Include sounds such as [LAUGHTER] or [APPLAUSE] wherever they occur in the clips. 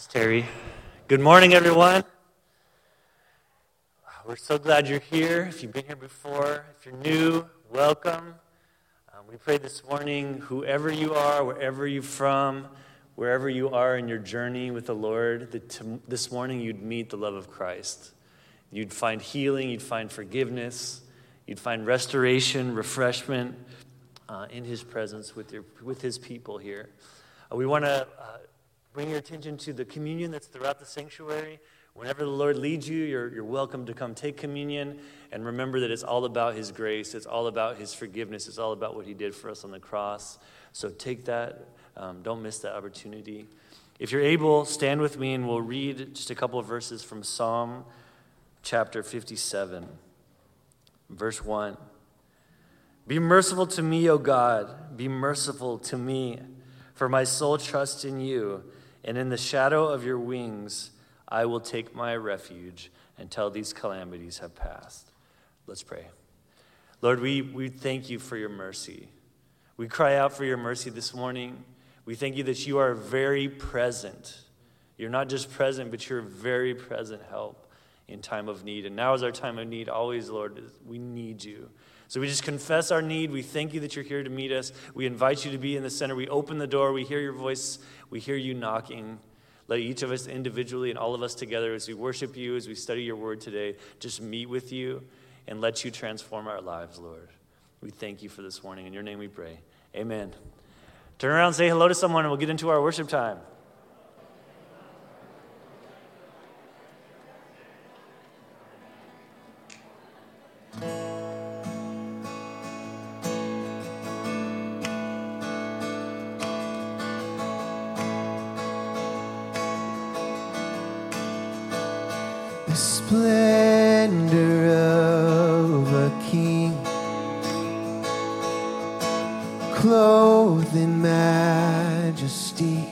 Thanks, Terry. Good morning, everyone. We're so glad you're here. If you've been here before, if you're new, welcome. Um, we pray this morning, whoever you are, wherever you're from, wherever you are in your journey with the Lord, that to, this morning you'd meet the love of Christ. You'd find healing, you'd find forgiveness, you'd find restoration, refreshment uh, in His presence with, your, with His people here. Uh, we want to uh, Bring your attention to the communion that's throughout the sanctuary. Whenever the Lord leads you, you're, you're welcome to come take communion. And remember that it's all about His grace, it's all about His forgiveness, it's all about what He did for us on the cross. So take that. Um, don't miss that opportunity. If you're able, stand with me and we'll read just a couple of verses from Psalm chapter 57, verse 1. Be merciful to me, O God. Be merciful to me, for my soul trusts in you and in the shadow of your wings I will take my refuge until these calamities have passed. Let's pray. Lord, we, we thank you for your mercy. We cry out for your mercy this morning. We thank you that you are very present. You're not just present, but you're very present help in time of need. And now is our time of need. Always, Lord, we need you. So we just confess our need. We thank you that you're here to meet us. We invite you to be in the center. We open the door. We hear your voice. We hear you knocking. Let each of us individually and all of us together, as we worship you, as we study your word today, just meet with you and let you transform our lives, Lord. We thank you for this morning. In your name we pray. Amen. Turn around, say hello to someone, and we'll get into our worship time. splendor of a king, clothed in majesty.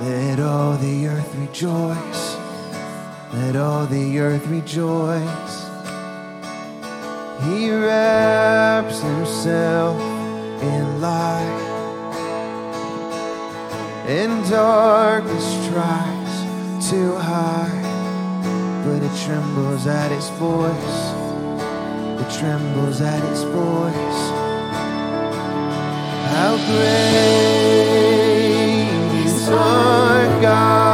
Let all the earth rejoice. Let all the earth rejoice. He wraps himself in light, and darkness tries to hide but it trembles at its voice. It trembles at its voice. How great is our God!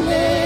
living.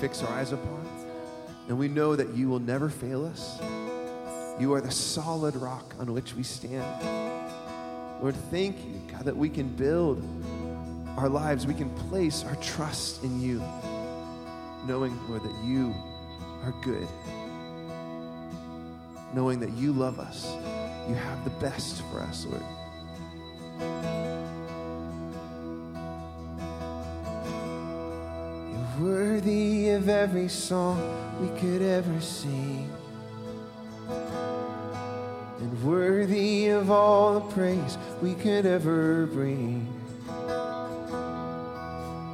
Fix our eyes upon. And we know that you will never fail us. You are the solid rock on which we stand. Lord, thank you, God, that we can build our lives, we can place our trust in you, knowing, Lord, that you are good, knowing that you love us. You have the best for us, Lord. Of every song we could ever sing, and worthy of all the praise we could ever bring,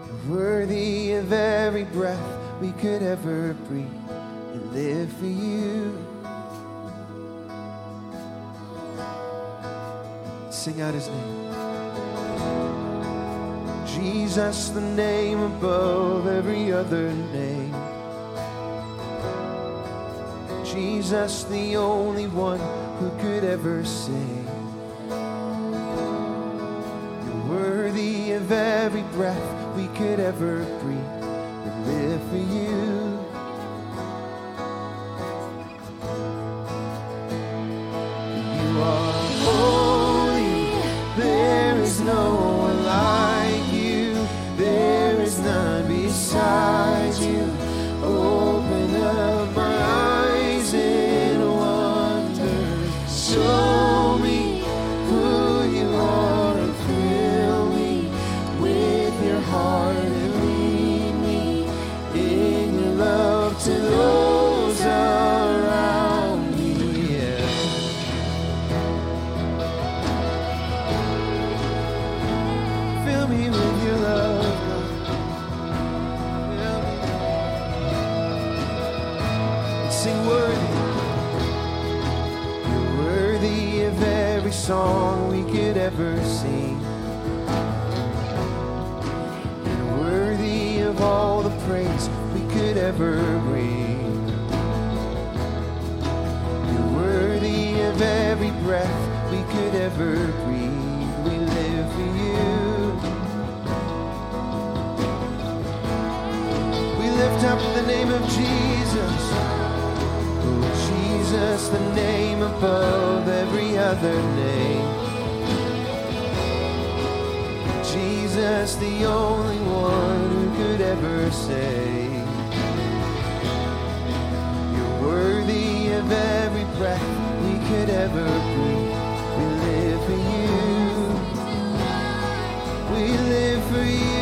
and worthy of every breath we could ever breathe and live for you. Sing out his name. Jesus, the name above every other name. Jesus, the only one who could ever sing. You're worthy of every breath we could ever breathe and live for you. evergreen. You're worthy of every breath we could ever breathe. We live for you. We lift up the name of Jesus. Oh, Jesus, the name above every other name. Jesus, the only one who could ever say. every breath we could ever breathe. We live for you. We live for you.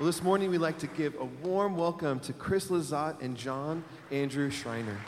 Well, this morning we'd like to give a warm welcome to Chris Lazat and John Andrew Schreiner.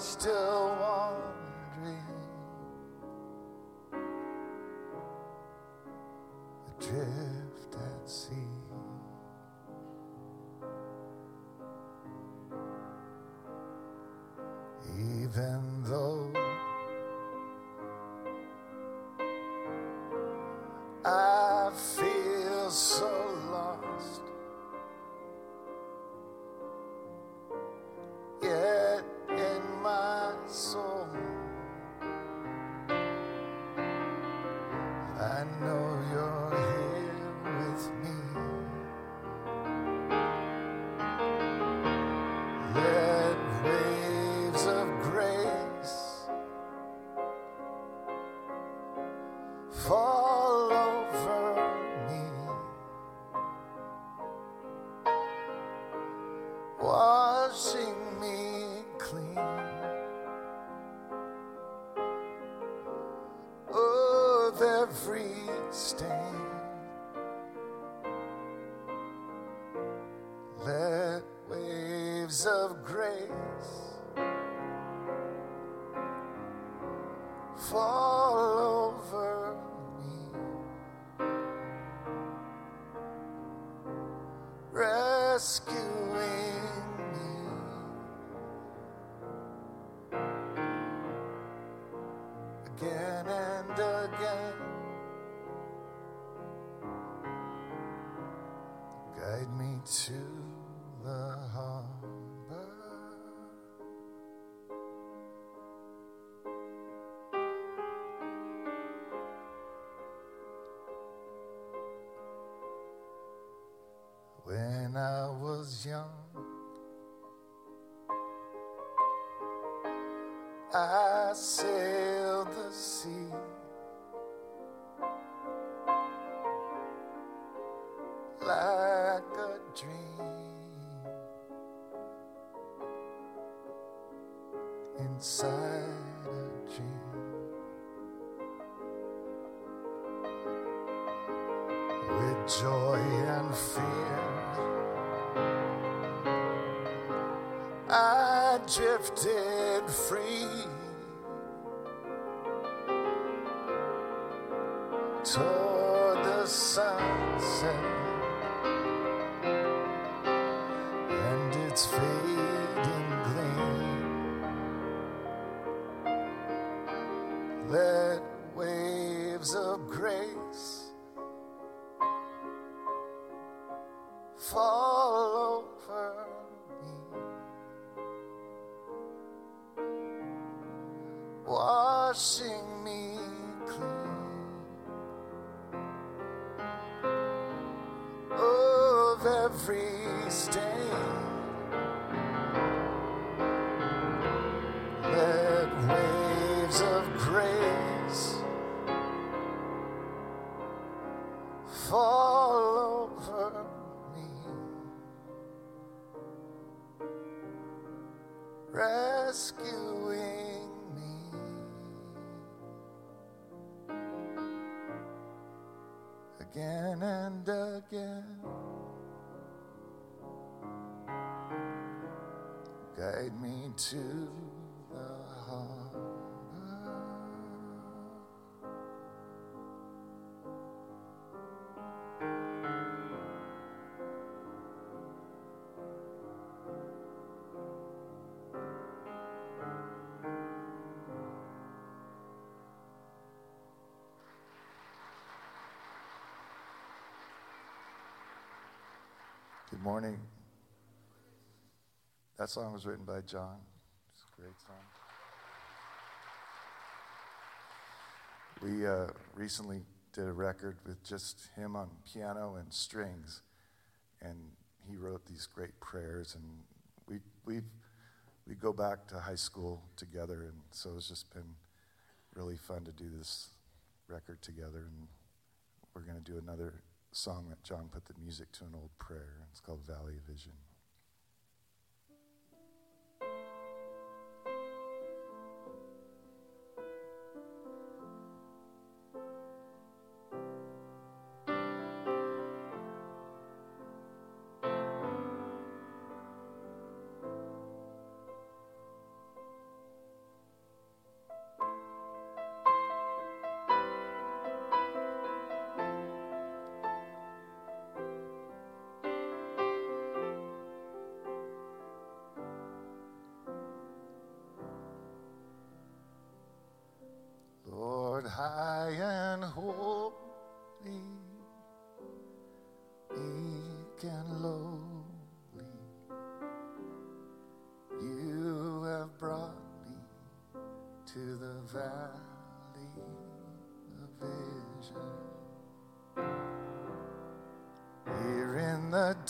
still waves of grace fall over me, rescuing me. Again and again, guide me to the I drifted free Good morning. That song was written by John. It's a great song. We uh, recently did a record with just him on piano and strings, and he wrote these great prayers. And we we we go back to high school together, and so it's just been really fun to do this record together. And we're going to do another song that John put the music to an old prayer. It's called Valley Vision.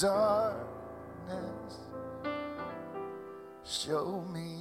darkness, show me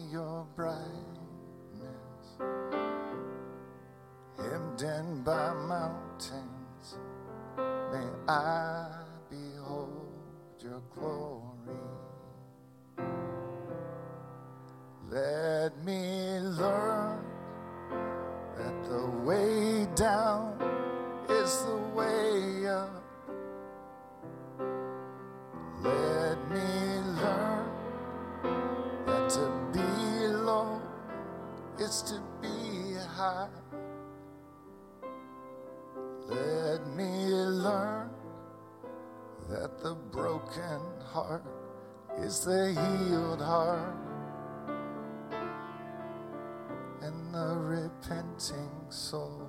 and the repenting soul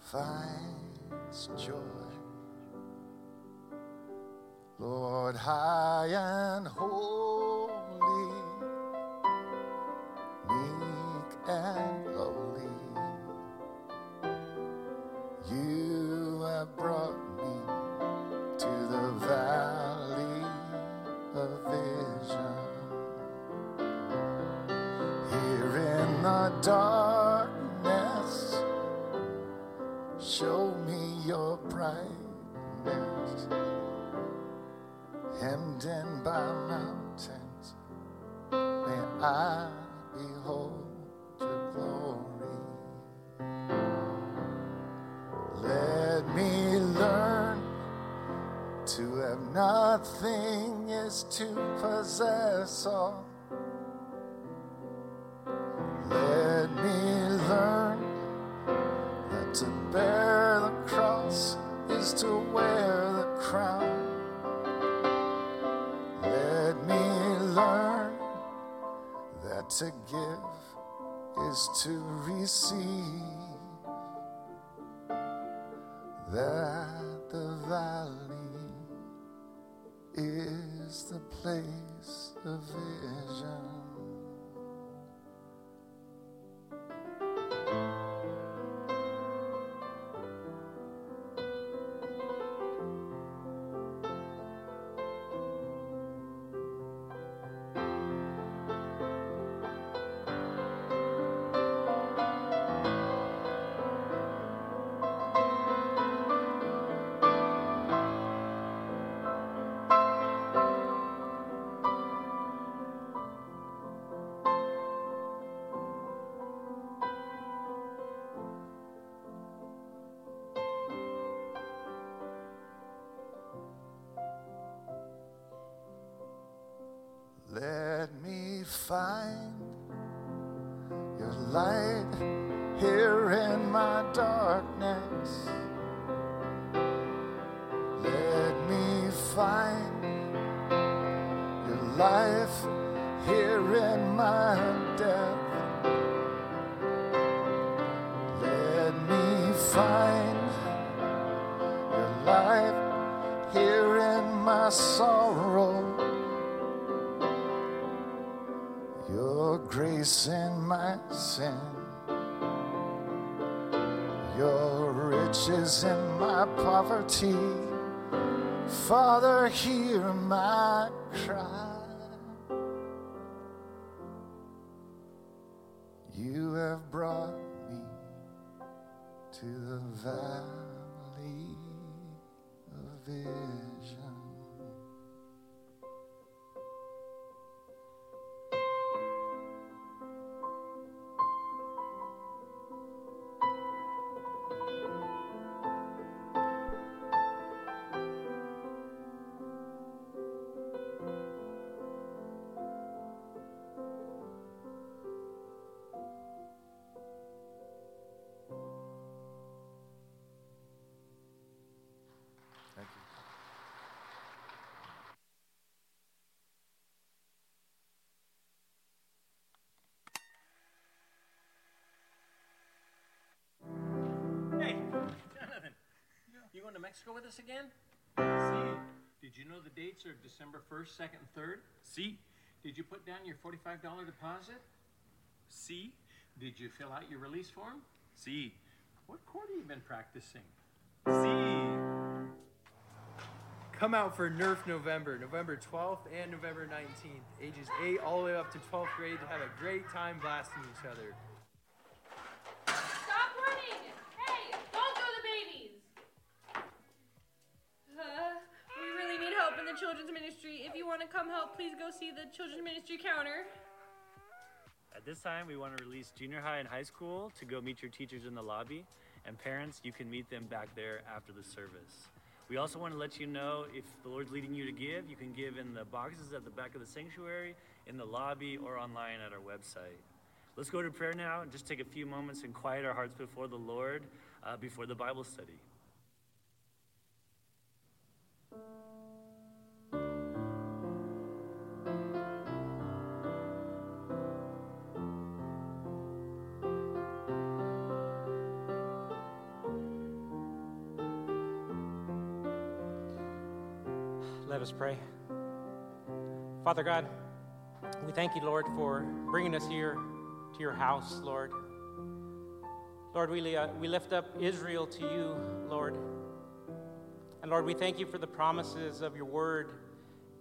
finds joy. Lord, high and holy. life here in my death. Let me find your life here in my sorrow. Your grace in my sin. Your riches in my poverty. Father, hear my cry. You have brought me to the valley of it. Mexico with us again? See. Did you know the dates are December 1st, 2nd, and 3rd? See? Did you put down your $45 deposit? See? Did you fill out your release form? See? What chord have you been practicing? See? Come out for Nerf November, November 12th and November 19th, ages 8 all the way up to 12th grade to have a great time blasting each other. Come help, please go see the children's ministry counter. At this time, we want to release junior high and high school to go meet your teachers in the lobby. And parents, you can meet them back there after the service. We also want to let you know if the Lord's leading you to give, you can give in the boxes at the back of the sanctuary, in the lobby, or online at our website. Let's go to prayer now and just take a few moments and quiet our hearts before the Lord uh, before the Bible study. Let us pray. Father God, we thank you, Lord, for bringing us here to your house, Lord. Lord, we, uh, we lift up Israel to you, Lord. And Lord, we thank you for the promises of your word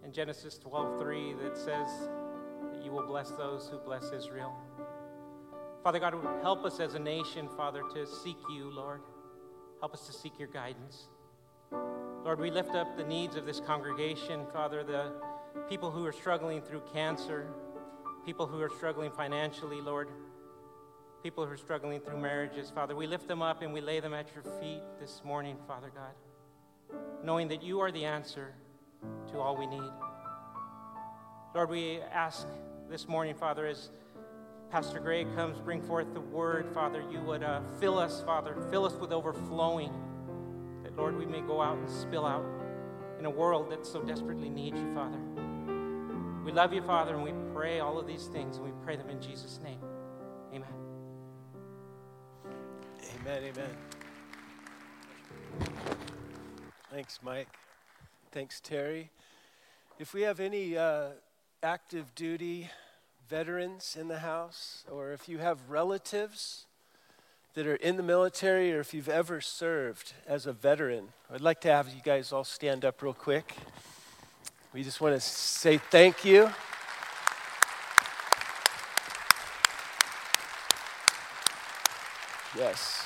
in Genesis 12:3 that says that you will bless those who bless Israel. Father God, help us as a nation, Father, to seek you, Lord. Help us to seek your guidance. Lord, we lift up the needs of this congregation, Father, the people who are struggling through cancer, people who are struggling financially, Lord, people who are struggling through marriages, Father. We lift them up and we lay them at your feet this morning, Father God, knowing that you are the answer to all we need. Lord, we ask this morning, Father, as Pastor Gray comes, bring forth the word, Father, you would uh, fill us, Father, fill us with overflowing Lord, we may go out and spill out in a world that so desperately needs you, Father. We love you, Father, and we pray all of these things, and we pray them in Jesus' name. Amen. Amen, amen. Thanks, Mike. Thanks, Terry. If we have any uh, active duty veterans in the house, or if you have relatives that are in the military, or if you've ever served as a veteran, I'd like to have you guys all stand up real quick. We just want to say thank you. Yes.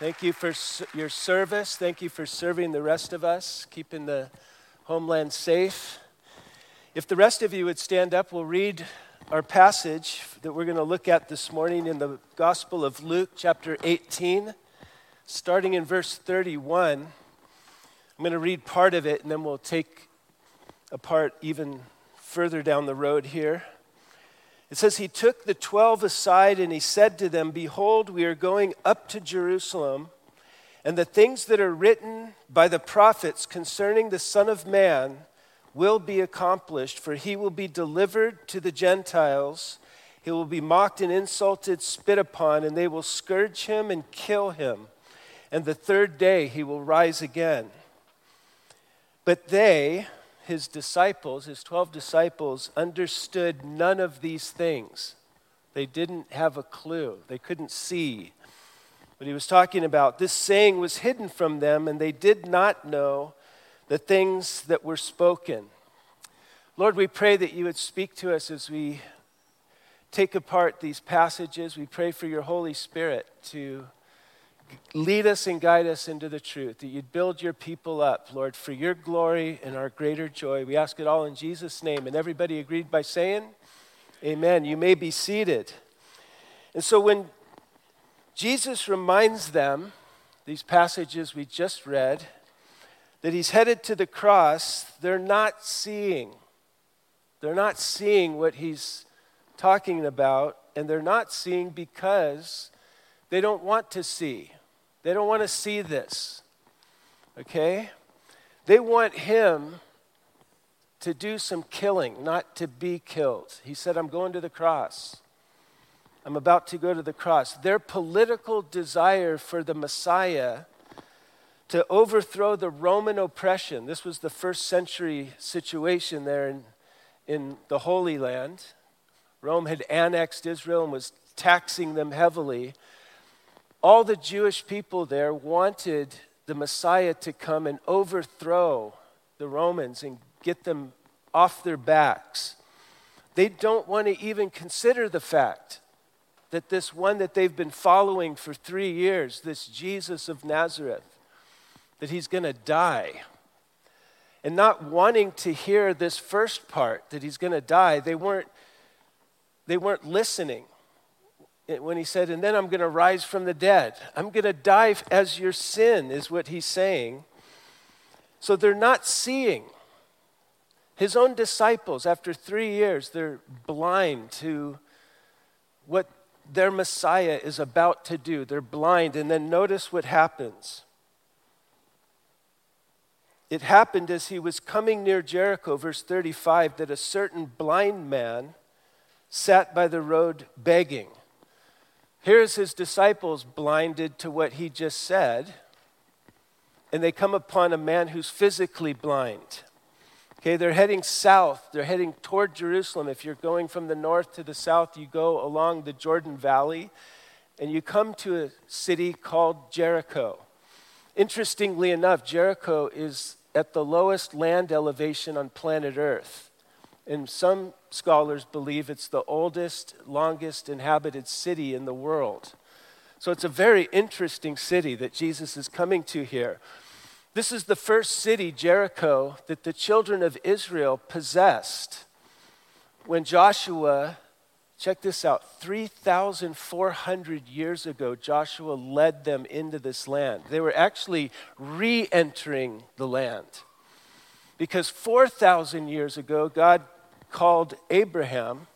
Thank you for your service. Thank you for serving the rest of us, keeping the homeland safe. If the rest of you would stand up, we'll read our passage that we're going to look at this morning in the Gospel of Luke, chapter 18, starting in verse 31. I'm going to read part of it and then we'll take a part even further down the road here. It says, He took the twelve aside and he said to them, Behold, we are going up to Jerusalem, and the things that are written by the prophets concerning the Son of Man will be accomplished, for he will be delivered to the Gentiles. He will be mocked and insulted, spit upon, and they will scourge him and kill him. And the third day he will rise again. But they, his disciples, his 12 disciples, understood none of these things. They didn't have a clue, they couldn't see what he was talking about. This saying was hidden from them, and they did not know the things that were spoken. Lord, we pray that you would speak to us as we take apart these passages. We pray for your Holy Spirit to lead us and guide us into the truth, that you'd build your people up, Lord, for your glory and our greater joy. We ask it all in Jesus' name. And everybody agreed by saying, Amen. You may be seated. And so when Jesus reminds them, these passages we just read, that he's headed to the cross, they're not seeing. They're not seeing what he's talking about, and they're not seeing because they don't want to see. They don't want to see this. Okay? They want him to do some killing, not to be killed. He said, I'm going to the cross. I'm about to go to the cross. Their political desire for the Messiah to overthrow the Roman oppression. This was the first century situation there in, in the Holy Land. Rome had annexed Israel and was taxing them heavily. All the Jewish people there wanted the Messiah to come and overthrow the Romans and get them off their backs. They don't want to even consider the fact that this one that they've been following for three years, this Jesus of Nazareth, that he's going to die. And not wanting to hear this first part, that he's going to die, they weren't, they weren't listening when he said, And then I'm going to rise from the dead. I'm going to die as your sin, is what he's saying. So they're not seeing. His own disciples, after three years, they're blind to what their Messiah is about to do. They're blind. And then notice what happens. It happened as he was coming near Jericho, verse 35, that a certain blind man sat by the road begging. Here's his disciples blinded to what he just said, and they come upon a man who's physically blind. Okay, they're heading south. They're heading toward Jerusalem. If you're going from the north to the south, you go along the Jordan Valley and you come to a city called Jericho. Interestingly enough, Jericho is at the lowest land elevation on planet Earth. And some scholars believe it's the oldest, longest inhabited city in the world. So it's a very interesting city that Jesus is coming to here. This is the first city, Jericho, that the children of Israel possessed when Joshua, check this out, 3,400 years ago, Joshua led them into this land. They were actually re entering the land. Because 4,000 years ago, God called Abraham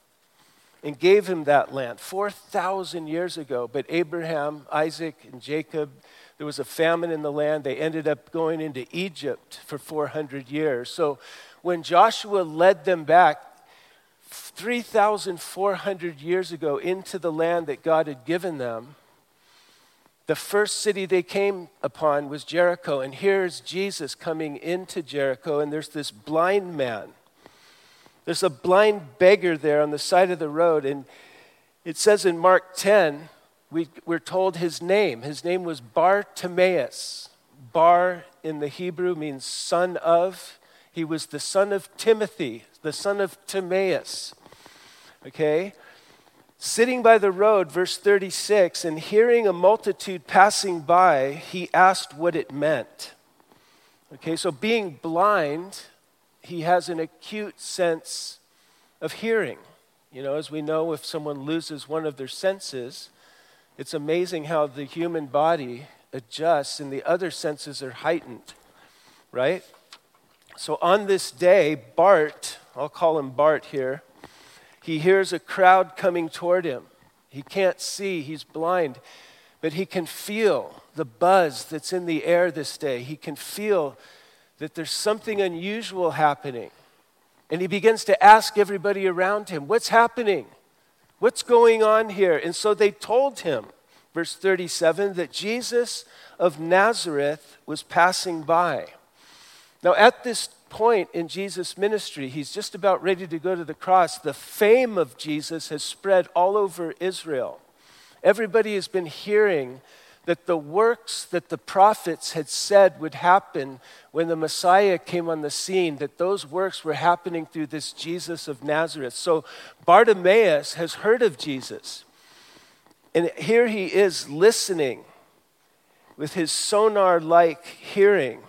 and gave him that land 4,000 years ago. But Abraham, Isaac, and Jacob, there was a famine in the land. They ended up going into Egypt for 400 years. So when Joshua led them back 3,400 years ago into the land that God had given them, the first city they came upon was Jericho. And here's Jesus coming into Jericho, and there's this blind man. There's a blind beggar there on the side of the road, and it says in Mark 10 we, we're told his name. His name was Bartimaeus. Bar in the Hebrew means son of. He was the son of Timothy, the son of Timaeus. Okay? Sitting by the road, verse 36, and hearing a multitude passing by, he asked what it meant. Okay, so being blind, he has an acute sense of hearing. You know, as we know, if someone loses one of their senses, it's amazing how the human body adjusts and the other senses are heightened, right? So on this day, Bart, I'll call him Bart here, he hears a crowd coming toward him. He can't see, he's blind, but he can feel the buzz that's in the air this day. He can feel that there's something unusual happening. And he begins to ask everybody around him, What's happening? What's going on here? And so they told him, verse 37, that Jesus of Nazareth was passing by. Now, at this point in Jesus' ministry, he's just about ready to go to the cross. The fame of Jesus has spread all over Israel. Everybody has been hearing that the works that the prophets had said would happen when the Messiah came on the scene, that those works were happening through this Jesus of Nazareth. So Bartimaeus has heard of Jesus. And here he is listening with his sonar like hearing,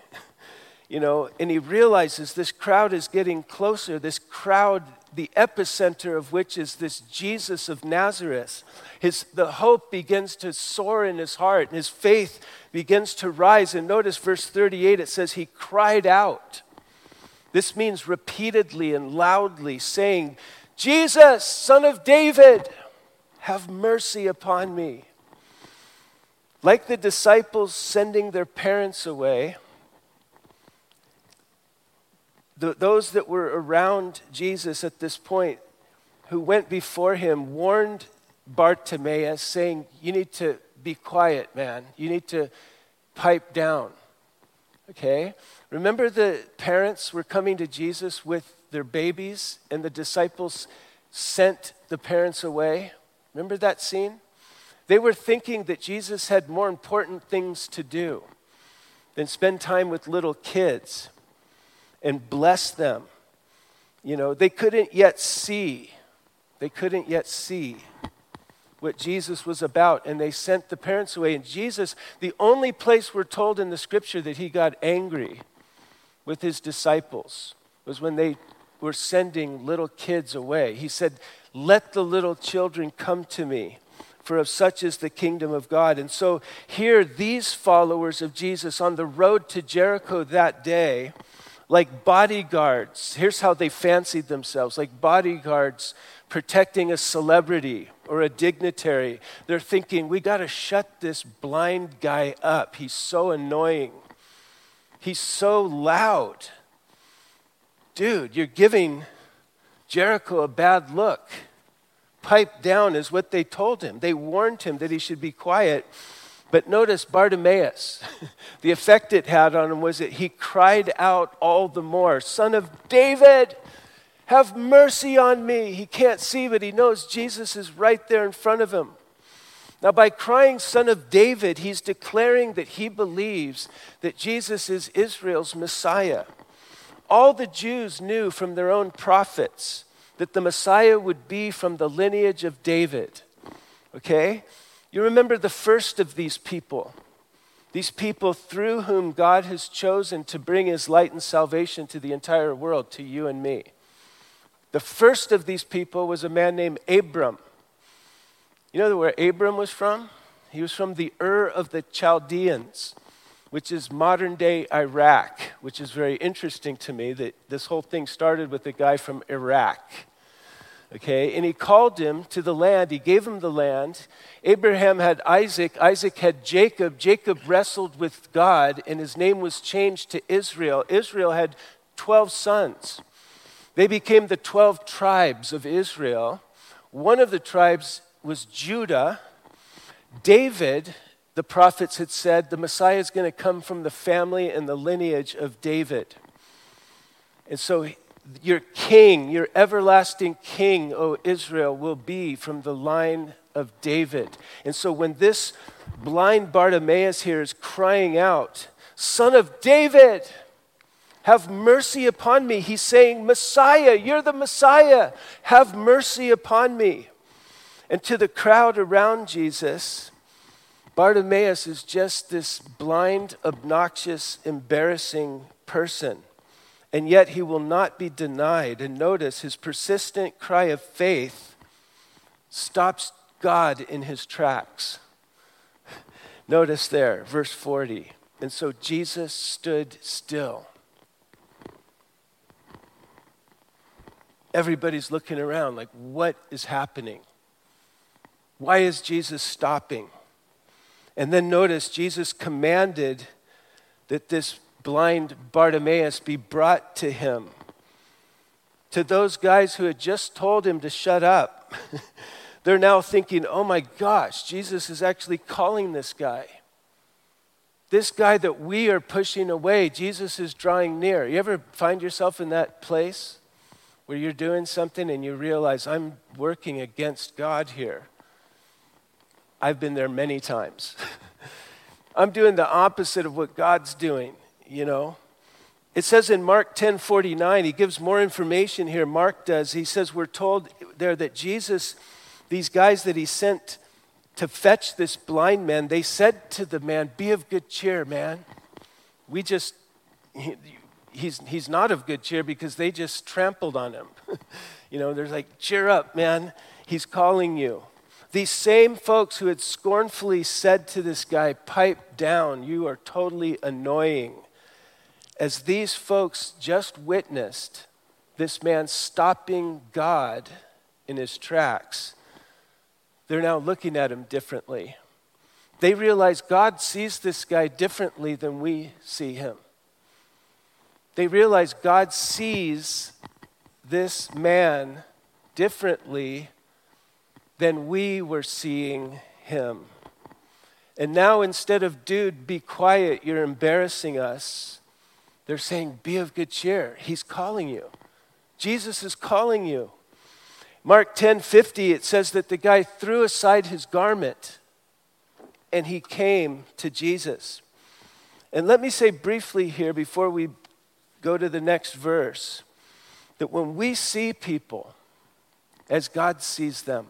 you know, and he realizes this crowd is getting closer. This crowd the epicenter of which is this Jesus of Nazareth. His, the hope begins to soar in his heart, and his faith begins to rise. And notice verse 38 it says, He cried out. This means repeatedly and loudly saying, Jesus, son of David, have mercy upon me. Like the disciples sending their parents away, the, those that were around Jesus at this point who went before him warned Bartimaeus, saying, You need to be quiet, man. You need to pipe down. Okay? Remember the parents were coming to Jesus with their babies, and the disciples sent the parents away? Remember that scene? They were thinking that Jesus had more important things to do than spend time with little kids and bless them. You know, they couldn't yet see. They couldn't yet see what Jesus was about, and they sent the parents away. And Jesus, the only place we're told in the scripture that he got angry with his disciples was when they were sending little kids away. He said, Let the little children come to me, for of such is the kingdom of God. And so here, these followers of Jesus on the road to Jericho that day, like bodyguards, here's how they fancied themselves like bodyguards protecting a celebrity or a dignitary. They're thinking, we got to shut this blind guy up. He's so annoying, he's so loud. Dude, you're giving Jericho a bad look. Pipe down is what they told him. They warned him that he should be quiet. But notice Bartimaeus, [LAUGHS] the effect it had on him was that he cried out all the more, Son of David, have mercy on me. He can't see, but he knows Jesus is right there in front of him. Now, by crying, Son of David, he's declaring that he believes that Jesus is Israel's Messiah. All the Jews knew from their own prophets that the Messiah would be from the lineage of David. Okay? You remember the first of these people, these people through whom God has chosen to bring his light and salvation to the entire world, to you and me. The first of these people was a man named Abram. You know where Abram was from? He was from the Ur of the Chaldeans, which is modern day Iraq, which is very interesting to me that this whole thing started with a guy from Iraq. Okay, and he called him to the land. He gave him the land. Abraham had Isaac. Isaac had Jacob. Jacob wrestled with God, and his name was changed to Israel. Israel had 12 sons. They became the 12 tribes of Israel. One of the tribes was Judah. David, the prophets had said, the Messiah is going to come from the family and the lineage of David. And so your king, your everlasting king, O Israel, will be from the line of David. And so when this blind Bartimaeus here is crying out, Son of David, have mercy upon me. He's saying, Messiah, you're the Messiah. Have mercy upon me. And to the crowd around Jesus, Bartimaeus is just this blind, obnoxious, embarrassing person. And yet he will not be denied. And notice his persistent cry of faith stops God in his tracks. [LAUGHS] Notice there, verse 40. And so Jesus stood still. everybody's looking around like, what is happening? Why is Jesus stopping? And then notice Jesus commanded that this blind Bartimaeus be brought to him. To those guys who had just told him to shut up, [LAUGHS] they're now thinking, oh my gosh, Jesus is actually calling this guy. This guy that we are pushing away, Jesus is drawing near. You ever find yourself in that place? where you're doing something and you realize, I'm working against God here. I've been there many times. [LAUGHS] I'm doing the opposite of what God's doing, you know. It says in Mark 10 49, he gives more information here. Mark does. He says, We're told there that Jesus, these guys that he sent to fetch this blind man, they said to the man, Be of good cheer, man. We just, he's, he's not of good cheer because they just trampled on him. [LAUGHS] you know, there's like, cheer up, man. He's calling you. These same folks who had scornfully said to this guy, pipe down, you are totally annoying. As these folks just witnessed this man stopping God in his tracks, they're now looking at him differently. They realize God sees this guy differently than we see him they realize God sees this man differently than we were seeing him. And now, instead of, dude, be quiet, you're embarrassing us, they're saying, be of good cheer. He's calling you. Jesus is calling you. Mark 10 50, it says that the guy threw aside his garment and he came to Jesus. And let me say briefly here before we go to the next verse that when we see people as God sees them,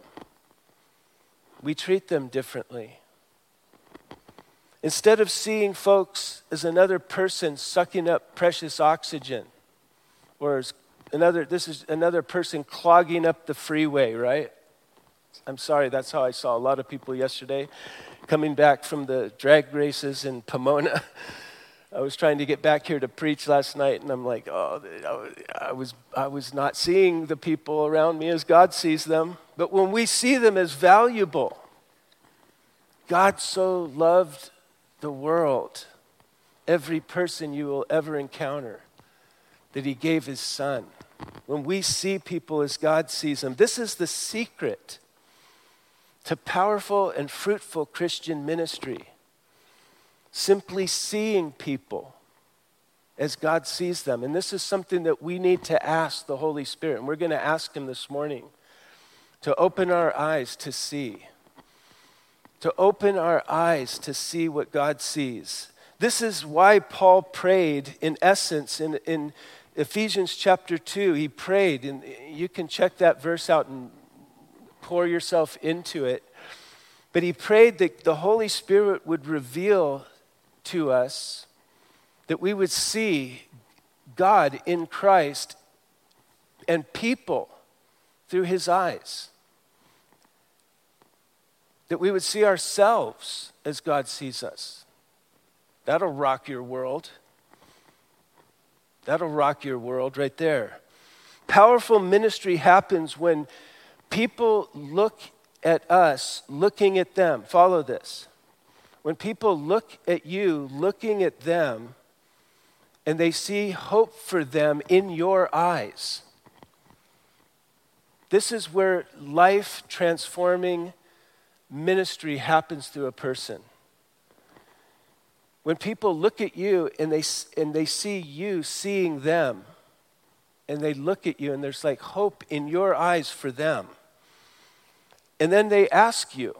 we treat them differently. Instead of seeing folks as another person sucking up precious oxygen, or as another, this is another person clogging up the freeway, right? I'm sorry, that's how I saw a lot of people yesterday coming back from the drag races in Pomona. [LAUGHS] I was trying to get back here to preach last night, and I'm like, oh, I was, I was not seeing the people around me as God sees them. But when we see them as valuable, God so loved the world, every person you will ever encounter, that He gave His Son. When we see people as God sees them, this is the secret to powerful and fruitful Christian ministry simply seeing people as God sees them. And this is something that we need to ask the Holy Spirit. And we're going to ask Him this morning to open our eyes to see, to open our eyes to see what God sees. This is why Paul prayed, in essence, in, in Ephesians chapter 2. He prayed, and you can check that verse out and pour yourself into it. But he prayed that the Holy Spirit would reveal to us that we would see God in Christ and people through his eyes. That we would see ourselves as God sees us. That'll rock your world. That'll rock your world right there. Powerful ministry happens when people look at us looking at them. Follow this when people look at you, looking at them, and they see hope for them in your eyes, this is where life transforming ministry happens through a person. When people look at you and they, and they see you seeing them, and they look at you and there's like hope in your eyes for them. And then they ask you,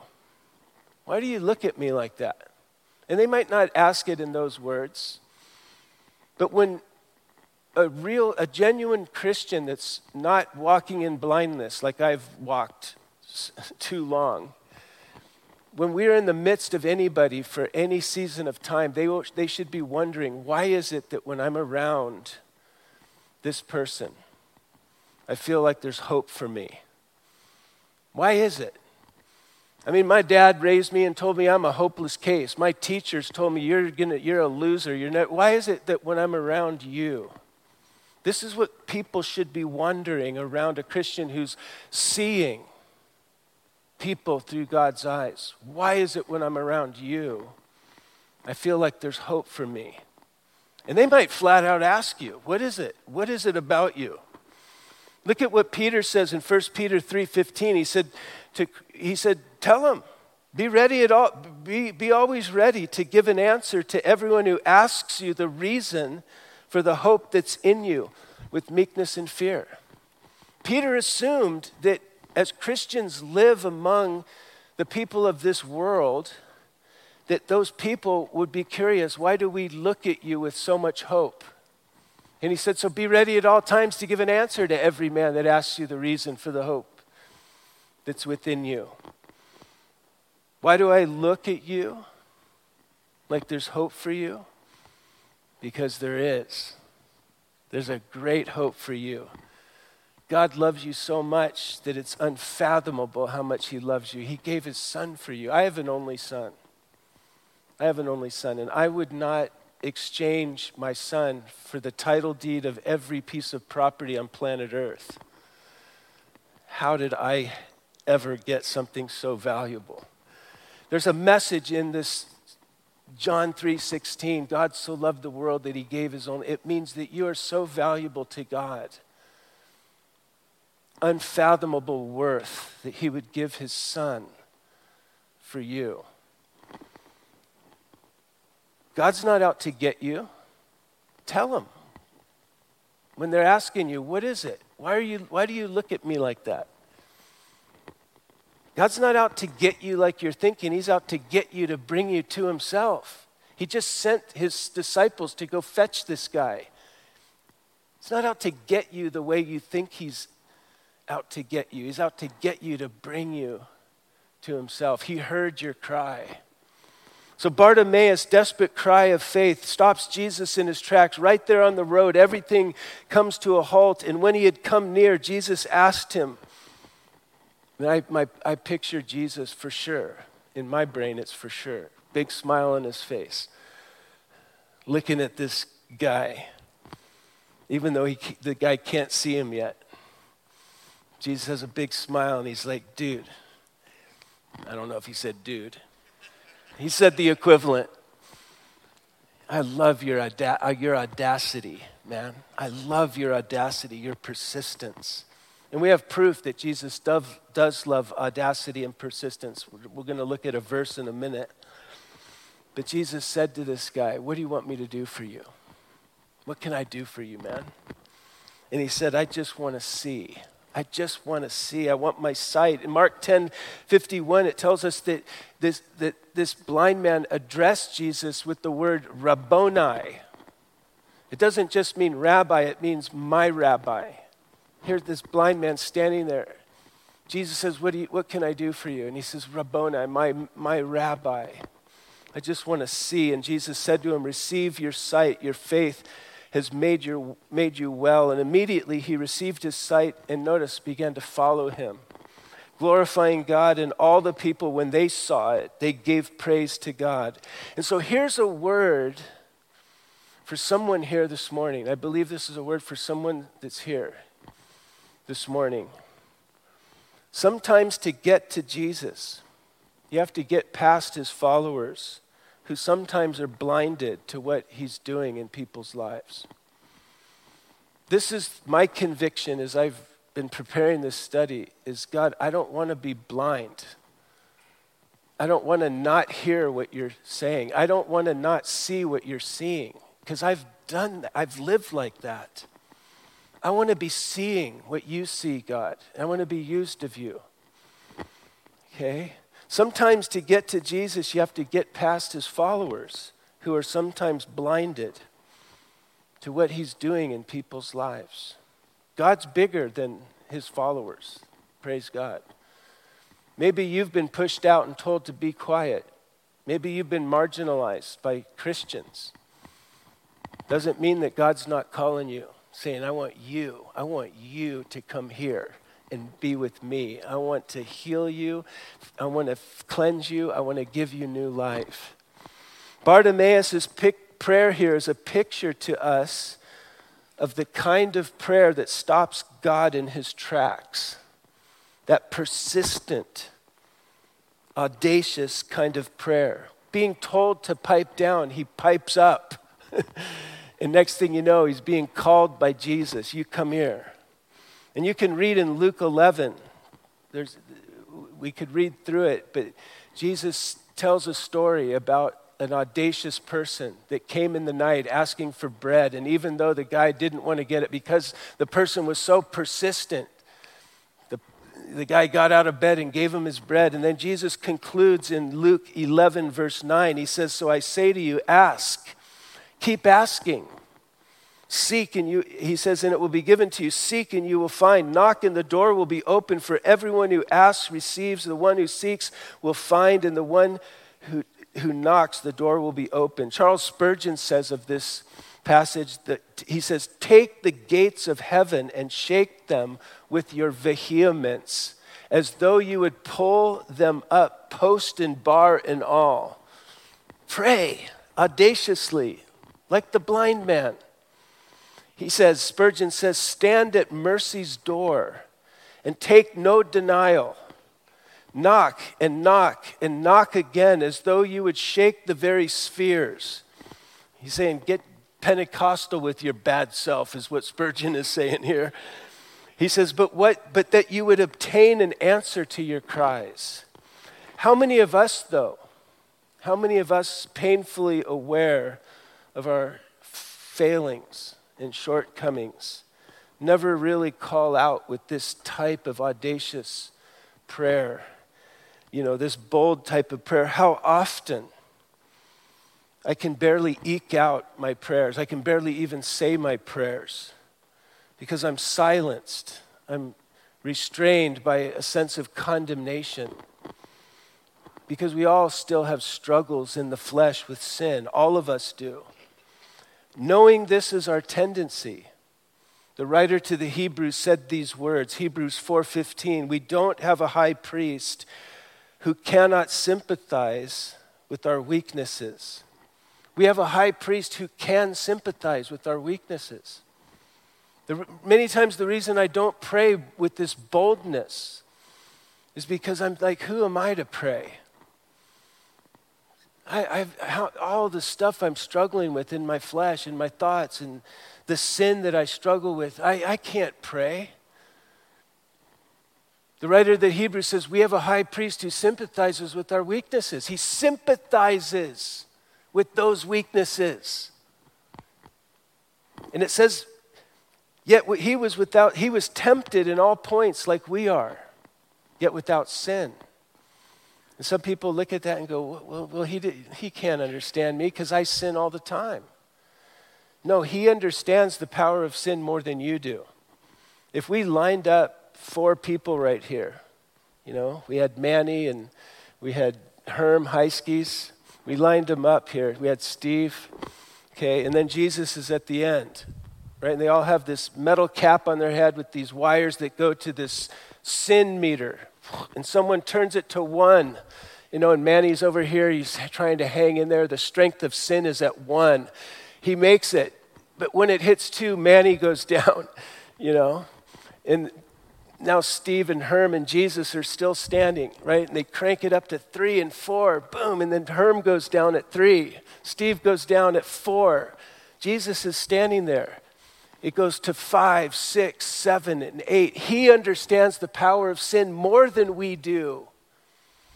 why do you look at me like that? And they might not ask it in those words, but when a real, a genuine Christian that's not walking in blindness like I've walked [LAUGHS] too long, when we're in the midst of anybody for any season of time, they, will, they should be wondering why is it that when I'm around this person, I feel like there's hope for me? Why is it? I mean, my dad raised me and told me I'm a hopeless case. My teachers told me you're, gonna, you're a loser. You're not, why is it that when I'm around you, this is what people should be wondering around a Christian who's seeing people through God's eyes. Why is it when I'm around you, I feel like there's hope for me? And they might flat out ask you, what is it? What is it about you? Look at what Peter says in 1 Peter 3:15. He said, to, he said, tell them, be ready at all, be, be always ready to give an answer to everyone who asks you the reason for the hope that's in you with meekness and fear. Peter assumed that as Christians live among the people of this world, that those people would be curious why do we look at you with so much hope? And he said, So be ready at all times to give an answer to every man that asks you the reason for the hope that's within you. Why do I look at you like there's hope for you? Because there is. There's a great hope for you. God loves you so much that it's unfathomable how much He loves you. He gave His Son for you. I have an only son. I have an only son, and I would not exchange my son for the title deed of every piece of property on planet Earth. How did I ever get something so valuable? There's a message in this John 3:16, God so loved the world that he gave his own. It means that you are so valuable to God. Unfathomable worth that he would give his son for you. God's not out to get you. Tell him. When they're asking you, what is it? Why, are you, why do you look at me like that? God's not out to get you like you're thinking. He's out to get you to bring you to Himself. He just sent His disciples to go fetch this guy. He's not out to get you the way you think He's out to get you. He's out to get you to bring you to Himself. He heard your cry. So Bartimaeus' desperate cry of faith stops Jesus in his tracks right there on the road. Everything comes to a halt. And when he had come near, Jesus asked him, and I, my, I picture Jesus for sure. In my brain, it's for sure. Big smile on his face, looking at this guy, even though he, the guy can't see him yet. Jesus has a big smile and he's like, dude. I don't know if he said dude. He said the equivalent. I love your, uh, your audacity, man. I love your audacity, your persistence. And we have proof that Jesus does, love audacity and persistence. We're going to look at a verse in a minute. But Jesus said to this guy, What do you want me to do for you? What can I do for you, man? And he said, I just want to see. I just want to see. I want my sight. In Mark 10 51, it tells us that this, that this blind man addressed Jesus with the word Rabboni. It doesn't just mean rabbi, it means my rabbi. Here's this blind man standing there. Jesus says, What, do you, what can I do for you? And he says, Rabboni, my, my rabbi. I just want to see. And Jesus said to him, Receive your sight, your faith has made, your, made you well. And immediately he received his sight and notice began to follow him, glorifying God. And all the people, when they saw it, they gave praise to God. And so here's a word for someone here this morning. I believe this is a word for someone that's here this morning. Sometimes to get to Jesus, you have to get past his followers who sometimes are blinded to what he's doing in people's lives. This is my conviction as I've been preparing this study is God, I don't want to be blind. I don't want to not hear what you're saying. I don't want to not see what you're seeing because I've done that. I've lived like that. I want to be seeing what you see, God. I want to be used of you. Okay? Sometimes to get to Jesus, you have to get past his followers who are sometimes blinded to what he's doing in people's lives. God's bigger than his followers. Praise God. Maybe you've been pushed out and told to be quiet. Maybe you've been marginalized by Christians. Doesn't mean that God's not calling you, saying, I want you, I want you to come here and be with me. I want to heal you. I want to cleanse you. I want to give you new life. Bartimaeus' pic- prayer here is a picture to us of the kind of prayer that stops God in his tracks. That persistent, audacious kind of prayer. Being told to pipe down, he pipes up. [LAUGHS] and next thing you know, he's being called by Jesus. You come here. And you can read in Luke 11, there's, we could read through it, but Jesus tells a story about an audacious person that came in the night asking for bread. And even though the guy didn't want to get it because the person was so persistent, the, the guy got out of bed and gave him his bread. And then Jesus concludes in Luke 11, verse 9. He says, So I say to you, ask, keep asking. Seek and you, he says, and it will be given to you. Seek and you will find. Knock and the door will be open. For everyone who asks receives. The one who seeks will find. And the one who, who knocks, the door will be open. Charles Spurgeon says of this passage that he says, Take the gates of heaven and shake them with your vehemence, as though you would pull them up, post and bar and all. Pray audaciously, like the blind man. He says, Spurgeon says, stand at mercy's door and take no denial. Knock and knock and knock again as though you would shake the very spheres. He's saying, get Pentecostal with your bad self, is what Spurgeon is saying here. He says, but what but that you would obtain an answer to your cries. How many of us, though, How many of us painfully aware of our failings and shortcomings? Never really call out with this type of audacious prayer, you know, this bold type of prayer. How often I can barely eke out my prayers, I can barely even say my prayers because I'm silenced, I'm restrained by a sense of condemnation. Because we all still have struggles in the flesh with sin. All of us do. Knowing this is our tendency, the writer to the Hebrews said these words, Hebrews 4:15, we don't have a high priest who cannot sympathize with our weaknesses. We have a high priest who can sympathize with our weaknesses. The, many times, the reason I don't pray with this boldness is because I'm like, who am I to pray? I, I've, all the stuff I'm struggling with in my flesh, in my thoughts, and the sin that I struggle with, I, I can't pray. The writer of the Hebrews says, We have a high priest who sympathizes with our weaknesses. He sympathizes with those weaknesses. And it says, Yet he was without, he was tempted in all points like we are, yet without sin. And some people look at that and go, well, well he, did, he can't understand me because I sin all the time. No, he understands the power of sin more than you do. If we lined up four people right here, you know, we had Manny and we had Herm Heiskes, we lined them up here. We had Steve, okay, and then Jesus is at the end right? And they all have this metal cap on their head with these wires that go to this sin meter. And someone turns it to one. You know, and Manny's over here, he's trying to hang in there. The strength of sin is at one. He makes it. But when it hits two, Manny goes [LAUGHS] down, you know. And now Steve and Herm and Jesus are still standing, right? And they crank it up to three and four, boom, and then Herm goes down at three. Steve goes down at four. Jesus is standing there. It goes to five, six, seven, and eight. He understands the power of sin more than we do.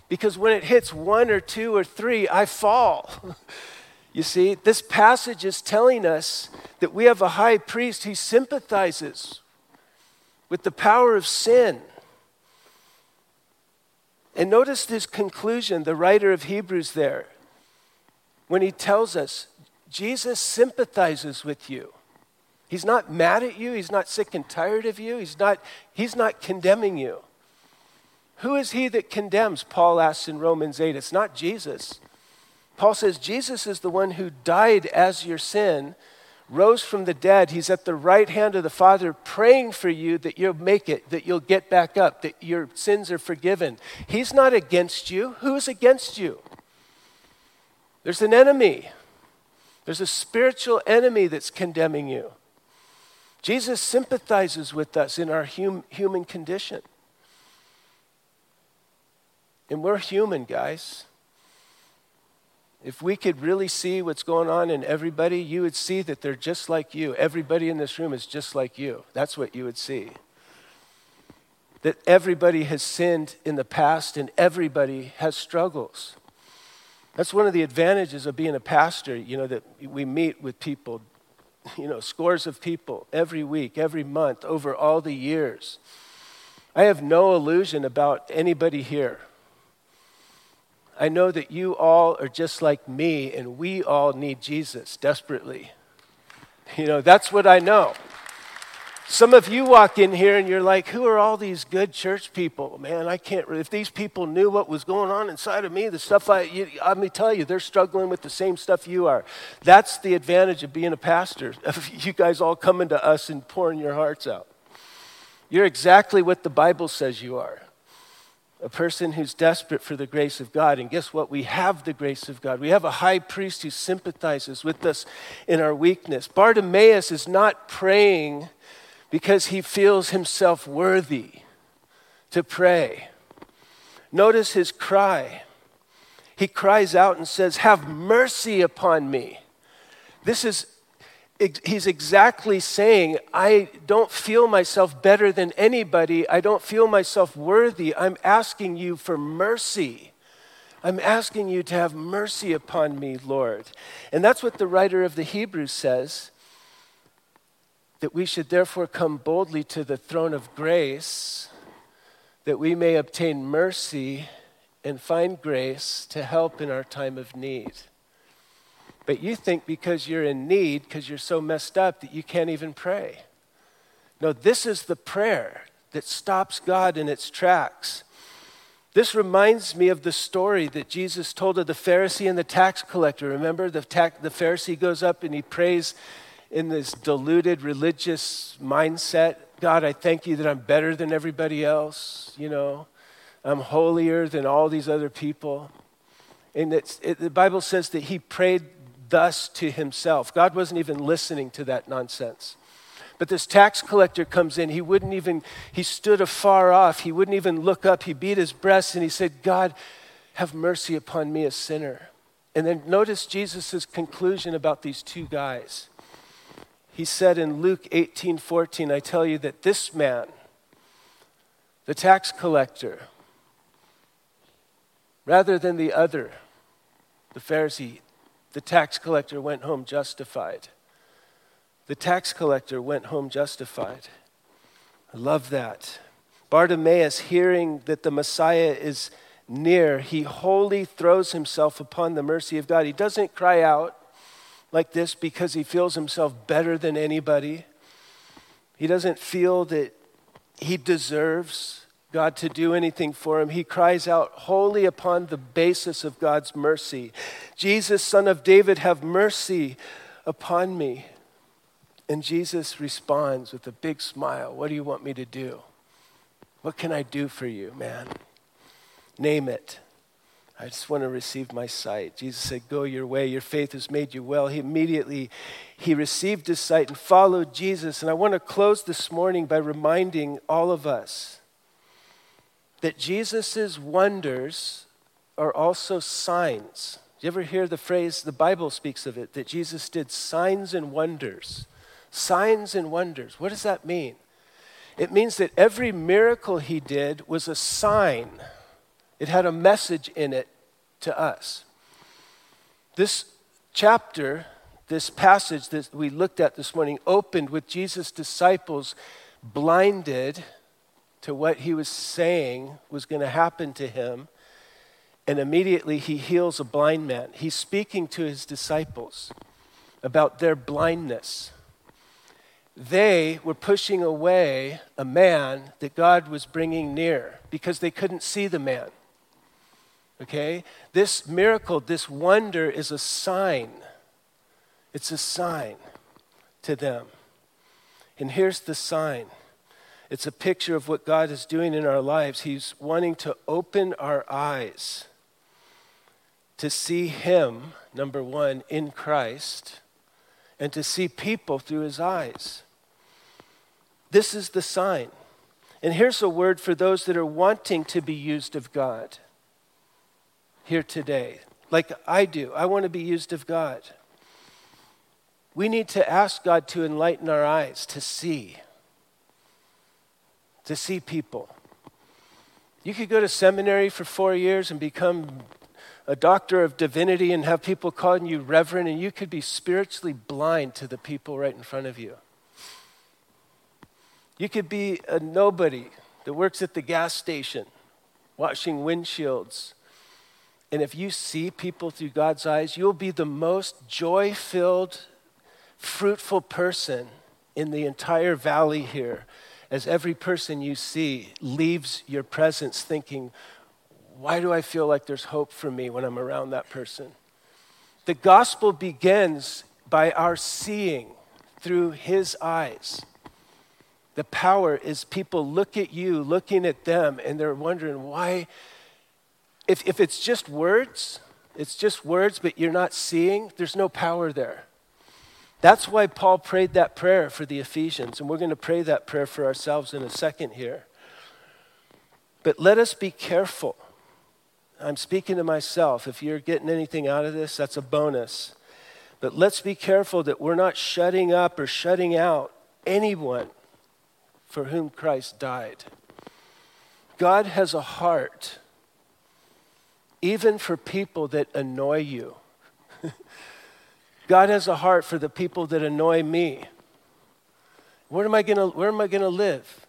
Because when it hits one or two or three, I fall. [LAUGHS] you see, this passage is telling us that we have a high priest who sympathizes with the power of sin. And notice this conclusion, the writer of Hebrews there, when he tells us Jesus sympathizes with you. He's not mad at you. He's not sick and tired of you. He's not, he's not condemning you. Who is he that condemns? Paul asks in Romans 8. It's not Jesus. Paul says Jesus is the one who died as your sin, rose from the dead. He's at the right hand of the Father praying for you that you'll make it, that you'll get back up, that your sins are forgiven. He's not against you. Who's against you? There's an enemy. There's a spiritual enemy that's condemning you. Jesus sympathizes with us in our hum, human condition. And we're human, guys. If we could really see what's going on in everybody, you would see that they're just like you. Everybody in this room is just like you. That's what you would see. That everybody has sinned in the past and everybody has struggles. That's one of the advantages of being a pastor, you know, that we meet with people [LAUGHS] you know, scores of people every week, every month, over all the years. I have no illusion about anybody here. I know that you all are just like me, and we all need Jesus desperately. You know, that's what I know. Some of you walk in here and you're like, who are all these good church people? Man, I can't, if these people knew what was going on inside of me, the stuff I, you, let me tell you, they're struggling with the same stuff you are. That's the advantage of being a pastor, [LAUGHS] of you guys all coming to us and pouring your hearts out. You're exactly what the Bible says you are a person who's desperate for the grace of God. And guess what? We have the grace of God. We have a high priest who sympathizes with us in our weakness. Bartimaeus is not praying because he feels himself worthy to pray. Notice his cry. He cries out and says, Have mercy upon me. This is, he's exactly saying, I don't feel myself better than anybody. I don't feel myself worthy. I'm asking you for mercy. I'm asking you to have mercy upon me, Lord. And that's what the writer of the Hebrews says that we should therefore come boldly to the throne of grace that we may obtain mercy and find grace to help in our time of need. But you think because you're in need, because you're so messed up, that you can't even pray. No, this is the prayer that stops God in its tracks. This reminds me of the story that Jesus told of the Pharisee and the tax collector. Remember, the, ta- the Pharisee goes up and he prays in this deluded religious mindset God, I thank you that I'm better than everybody else, you know. I'm holier than all these other people. And it, the Bible says that he prayed thus to himself. God wasn't even listening to that nonsense. But this tax collector comes in. He wouldn't even, he stood afar off. He wouldn't even look up. He beat his breast and he said, God, have mercy upon me, a sinner. And then notice Jesus' conclusion about these two guys. He said in Luke 18 14, I tell you that this man, the tax collector, rather than the other, the Pharisee, the tax collector went home justified. The tax collector went home justified. I love that. Bartimaeus, hearing that the Messiah is near, he wholly throws himself upon the mercy of God. He doesn't cry out like this because he feels himself better than anybody. He doesn't feel that he deserves God to do anything for him. He cries out wholly upon the basis of God's mercy Jesus, son of David, have mercy upon me. And Jesus responds with a big smile What do you want me to do? What can I do for you, man? Name it. I just want to receive my sight. Jesus said, Go your way. Your faith has made you well. He immediately he received his sight and followed Jesus. And I want to close this morning by reminding all of us that Jesus' wonders are also signs. You ever hear the phrase, the Bible speaks of it, that Jesus did signs and wonders? Signs and wonders. What does that mean? It means that every miracle he did was a sign, it had a message in it to us. This chapter, this passage that we looked at this morning, opened with Jesus' disciples blinded to what he was saying was going to happen to him. And immediately he heals a blind man. He's speaking to his disciples about their blindness. They were pushing away a man that God was bringing near because they couldn't see the man. Okay? This miracle, this wonder is a sign. It's a sign to them. And here's the sign it's a picture of what God is doing in our lives. He's wanting to open our eyes to see Him, number one, in Christ, and to see people through His eyes. This is the sign. And here's a word for those that are wanting to be used of God here today, like I do. I want to be used of God. We need to ask God to enlighten our eyes to see to see people. You could go to seminary for four years and become a doctor of divinity and have people calling you reverend, and you could be spiritually blind to the people right in front of you. You could be a nobody that works at the gas station, washing windshields. And if you see people through God's eyes, you'll be the most joy filled, fruitful person in the entire valley here as every person you see leaves your presence thinking, why do I feel like there's hope for me when I'm around that person? The gospel begins by our seeing through his eyes. The power is people look at you, looking at them, and they're wondering why. If, if it's just words, it's just words, but you're not seeing, there's no power there. That's why Paul prayed that prayer for the Ephesians, and we're going to pray that prayer for ourselves in a second here. But let us be careful. I'm speaking to myself. If you're getting anything out of this, that's a bonus. But let's be careful that we're not shutting up or shutting out anyone for whom Christ died. God has a heart even for people that annoy you. God has a heart for the people that annoy me. Where am I gonna, where am I gonna live?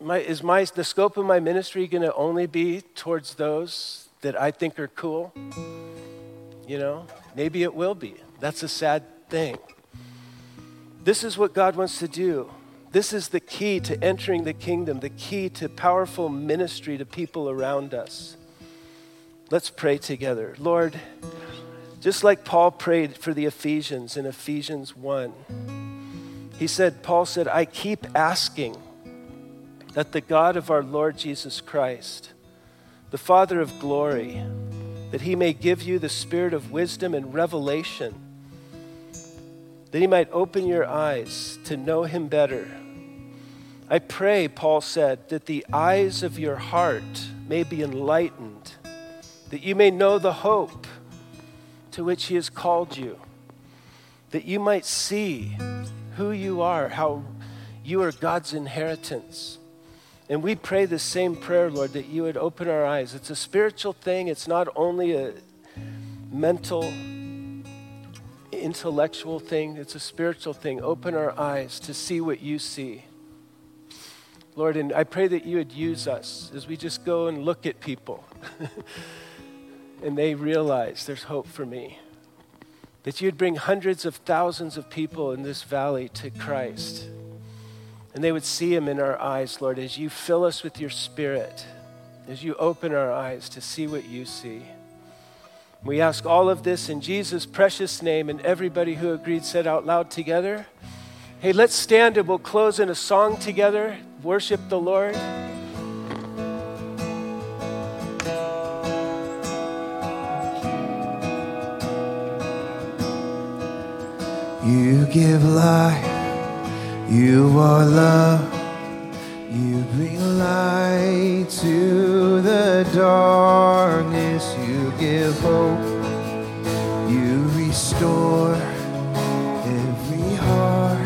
My, is my, the scope of my ministry gonna only be towards those that I think are cool? You know, maybe it will be. That's a sad thing. This is what God wants to do. This is the key to entering the kingdom, the key to powerful ministry to people around us. Let's pray together. Lord, just like Paul prayed for the Ephesians in Ephesians 1, he said, Paul said, I keep asking that the God of our Lord Jesus Christ, the Father of glory, that he may give you the spirit of wisdom and revelation, that he might open your eyes to know him better I pray, Paul said, that the eyes of your heart may be enlightened, that you may know the hope to which he has called you, that you might see who you are, how you are God's inheritance. And we pray the same prayer, Lord, that you would open our eyes. It's a spiritual thing, it's not only a mental, intellectual thing, it's a spiritual thing. Open our eyes to see what you see. Lord, and I pray that you would use us as we just go and look at people [LAUGHS] and they realize there's hope for me. That you'd bring hundreds of thousands of people in this valley to Christ. And they would see him in our eyes, Lord, as you fill us with your spirit, as you open our eyes to see what you see. We ask all of this in Jesus' precious name, and everybody who agreed said out loud together. Hey, let's stand and we'll close in a song together worship the Lord? You give life, you are love, you bring light to the darkness, you give hope, you restore every heart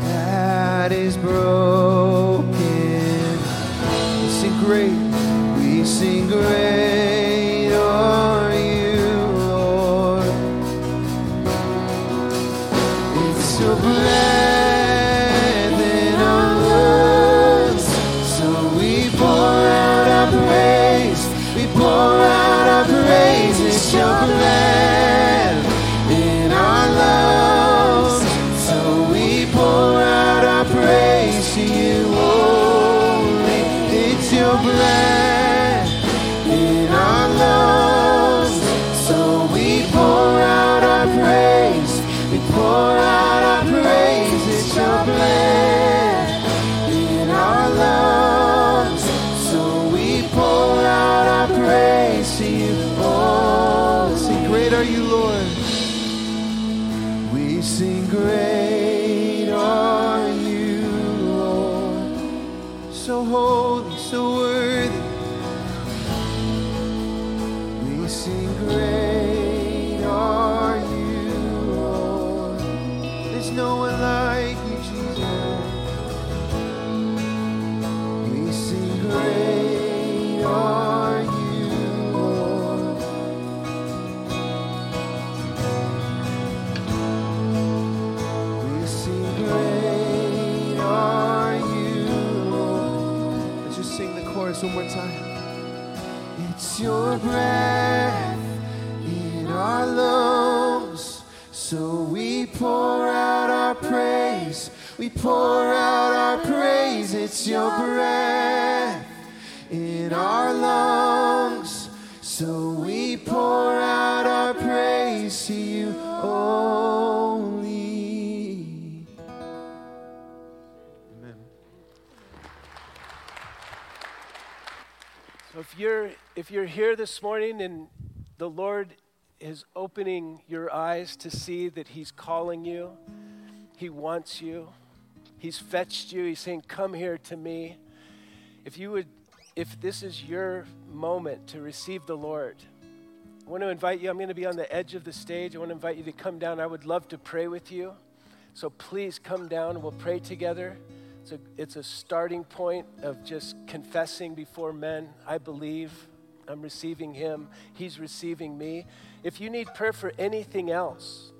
that is broken. We sing great, we sing great you, Lord. We sing great are you, Lord. So holy, so worthy. Chorus one more time. It's your breath in our lungs, so we pour out our praise. We pour out our praise. It's your breath in our lungs, so we pour out our praise to you you're if you're here this morning and the Lord is opening your eyes to see that he's calling you, he wants you. He's fetched you. He's saying, "Come here to me." If you would if this is your moment to receive the Lord, I want to invite you. I'm going to be on the edge of the stage. I want to invite you to come down. I would love to pray with you. So please come down we'll pray together. It's a, it's a starting point of just confessing before men, I believe, I'm receiving him. He's receiving me. If you need prayer for anything else,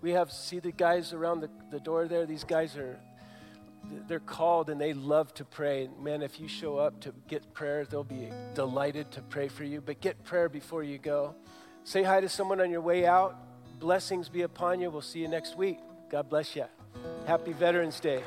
we have, see the guys around the, the door there? These guys are, they're called and they love to pray. Man, if you show up to get prayer, they'll be delighted to pray for you. But get prayer before you go. Say hi to someone on your way out. Blessings be upon you. We'll see you next week. God bless you. Happy Veterans Day.